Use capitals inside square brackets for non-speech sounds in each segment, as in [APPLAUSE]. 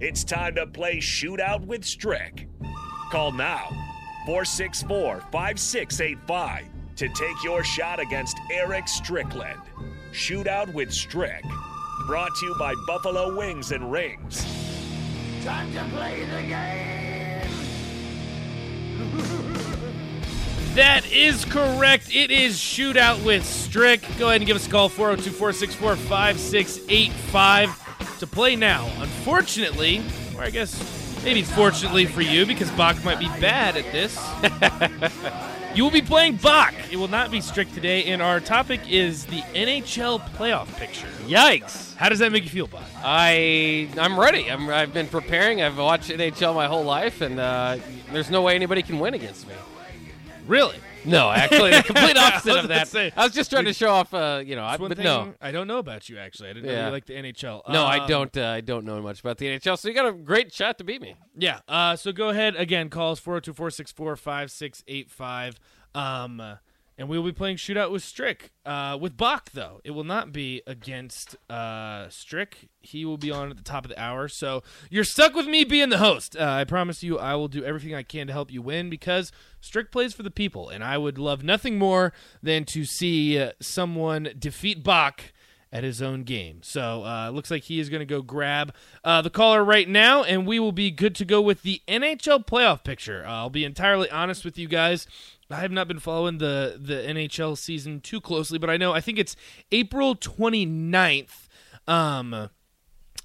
It's time to play Shootout with Strick. Call now 464 5685 to take your shot against Eric Strickland. Shootout with Strick. Brought to you by Buffalo Wings and Rings. Time to play the game! [LAUGHS] That is correct. It is Shootout with Strick. Go ahead and give us a call 402 464 5685 to play now. Unfortunately, or I guess maybe fortunately for you, because Bock might be bad at this, [LAUGHS] you will be playing Bock. It will not be strict today, and our topic is the NHL playoff picture. Yikes! How does that make you feel, Bock? I I'm ready. I'm, I've been preparing. I've watched NHL my whole life, and uh, there's no way anybody can win against me. Really? No, actually, the complete [LAUGHS] opposite of that. say, I was just trying to show off. Uh, you know, I, but no, I don't know about you, actually. I didn't know Yeah. you like the NHL. no, I Um, don't. Uh, I don't know much about the NHL. So you got a great shot to beat me. Yeah. Uh, so go ahead again. Call us 402 464 5685. Um, uh, and we will be playing Shootout with Strick. Uh, with Bock, though. It will not be against uh, Strick. He will be on at the top of the hour. So you're stuck with me being the host. Uh, I promise you, I will do everything I can to help you win because Strick plays for the people. And I would love nothing more than to see uh, someone defeat Bock at his own game. So uh, looks like he is going to go grab uh, the caller right now, and we will be good to go with the NHL playoff picture. Uh, I'll be entirely honest with you guys. I have not been following the, the NHL season too closely, but I know I think it's April 29th. Um,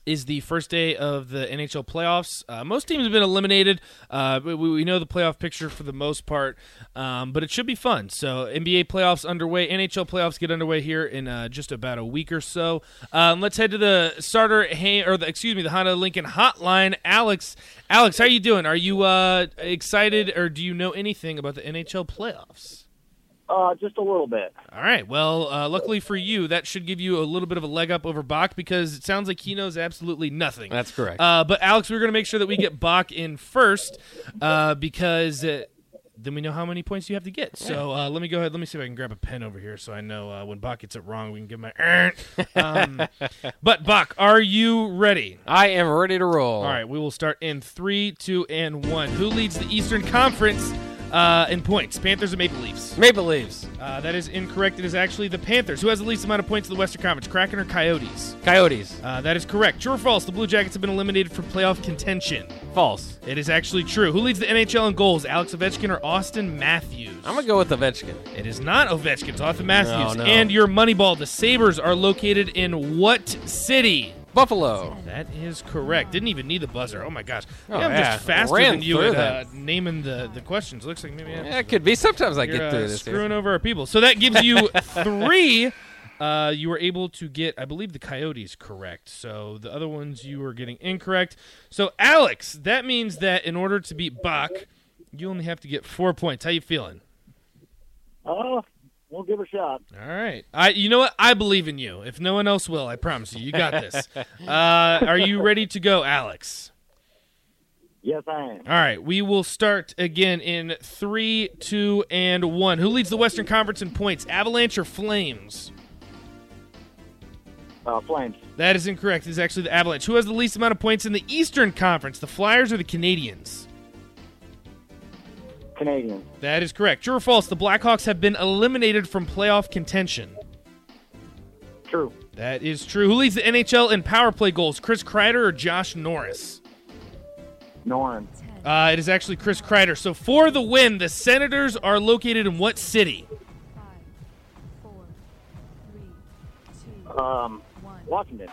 is the first day of the NHL playoffs. Uh, most teams have been eliminated. Uh, we, we know the playoff picture for the most part, um, but it should be fun. So NBA playoffs underway. NHL playoffs get underway here in uh, just about a week or so. Um, let's head to the starter, or the, excuse me, the Honda Lincoln Hotline. Alex, Alex, how are you doing? Are you uh, excited, or do you know anything about the NHL playoffs? Uh, just a little bit. All right. Well, uh, luckily for you, that should give you a little bit of a leg up over Bock because it sounds like he knows absolutely nothing. That's correct. Uh, but Alex, we're going to make sure that we get Bock in first uh, because uh, then we know how many points you have to get. So uh, let me go ahead. Let me see if I can grab a pen over here so I know uh, when Bock gets it wrong, we can give him a. [LAUGHS] um, but Bock, are you ready? I am ready to roll. All right. We will start in three, two, and one. Who leads the Eastern Conference? Uh, in points, Panthers and Maple Leafs. Maple Leafs, Uh, that is incorrect. It is actually the Panthers. Who has the least amount of points in the Western Conference? Kraken or Coyotes? Coyotes, Uh, that is correct. True or false? The Blue Jackets have been eliminated from playoff contention. false. It is actually true. Who leads the NHL in goals? Alex Ovechkin or Austin Matthews? I'm gonna go with Ovechkin. It is not Ovechkin. It's Austin Matthews. No, no. And your Moneyball. The Sabres are located in what city? Buffalo. That is correct. Didn't even need the buzzer. Oh my gosh. Oh, I'm yeah. just faster Ran than you at uh, naming the, the questions. Looks like maybe I Yeah, it could be. Sometimes I get uh, through this. here. screwing over our people. So that gives you three. [LAUGHS] Uh, you were able to get, I believe, the Coyotes correct. So the other ones you were getting incorrect. So Alex, that means that in order to beat Bock, you only have to get four points. How you feeling? We'll give it a shot. All right. I. You know what? I believe in you. If no one else will, I promise you, you got this. [LAUGHS] uh, are you ready to go, Alex? Yes, I am. All right, we will start again in three, two, and one. Who leads the Western Conference in points? Avalanche or Flames? Uh, Flames. That is incorrect. It is actually the Avalanche. Who has the least amount of points in the Eastern Conference? The Flyers or the Canadiens? Canadiens. That is correct. True or false? The Blackhawks have been eliminated from playoff contention. True. That is true. Who leads the NHL in power play goals? Chris Kreider or Josh Norris? Norrin. Uh, it is actually Chris Kreider. So for the win, the Senators are located in what city? Five, four, three, two, Um, one. Washington.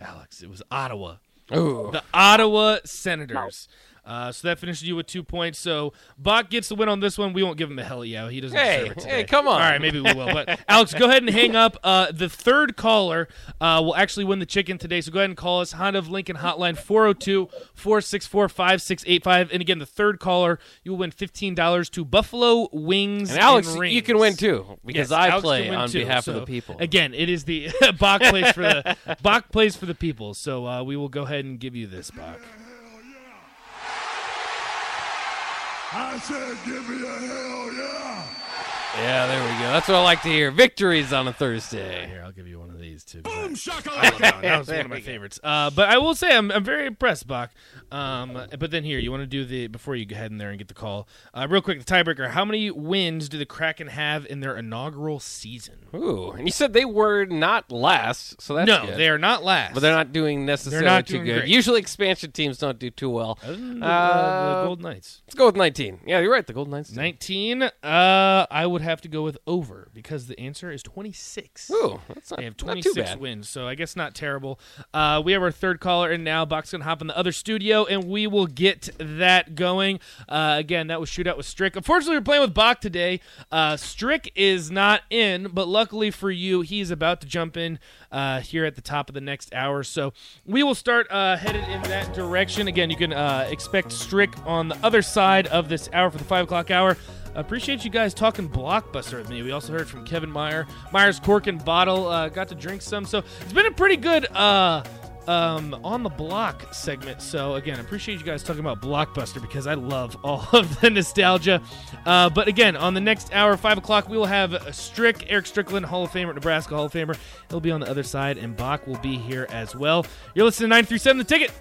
Alex, it was Ottawa. Ooh. The Ottawa Senators. Uh, so that finishes you with two points. So Bock gets the win on this one. We won't give him a hell yeah. He doesn't Hey, deserve it today. hey, come on. All right, maybe we will. But [LAUGHS] Alex, go ahead and hang up. Uh, the third caller uh, will actually win the chicken today. So go ahead and call us. Honda of Lincoln Hotline 402 464 5685. And again, the third caller, you will win $15 to Buffalo Wings. And Alex, and Rings. you can win too because Yes, I Alex play on too. behalf of the people. Again, it is the [LAUGHS] Bock plays for the Bock plays for the people. So uh, we will go ahead and give you this, Bock. I said, give me a hell yeah! Yeah, there we go. That's what I like to hear. Victories on a Thursday. Here, I'll give you one of these too. Boom shakalaka! that was one of my favorites. Uh, but I will say I'm, I'm very impressed, Bock. Um, but then here, you want to do the before you go ahead in there and get the call. Uh, real quick, the tiebreaker. How many wins do the Kraken have in their inaugural season? Ooh, and you said they were not last, so that's no, good. they are not last. but they're not doing necessarily not too doing good. great. Usually, expansion teams don't do too well. Other than the, Uh, uh, the Gold Knights. Let's go with 19. Yeah, you're right. The Golden Knights. 19. Uh, I would have to go with over because the answer is 26. Ooh, that's not, They have 26 wins, so I guess not terrible. Uh, we have our third caller in now. Buck's going to hop in the other studio, and we will get that going. Uh, again, that was Shootout with Strick. Unfortunately, we're playing with Bock today. Uh, Strick is not in, but luckily for you, he's about to jump in uh, here at the top of the next hour. So we will start uh, headed in that direction. Again, you can uh, expect Strick on the other side of this hour for the 5 o'clock hour. Appreciate you guys talking blockbuster with me. We also heard from Kevin Meyer, Myers Cork and Bottle. Uh, got to drink some, so it's been a pretty good uh, um, on the block segment. So again, appreciate you guys talking about blockbuster because I love [LAUGHS] all of the nostalgia. Uh, but again, on the next hour, five o'clock, we will have Strick, Eric Strickland, Hall of Famer, Nebraska Hall of Famer. He'll be on the other side, and Bock will be here as well. You're listening to nine three seven, the ticket.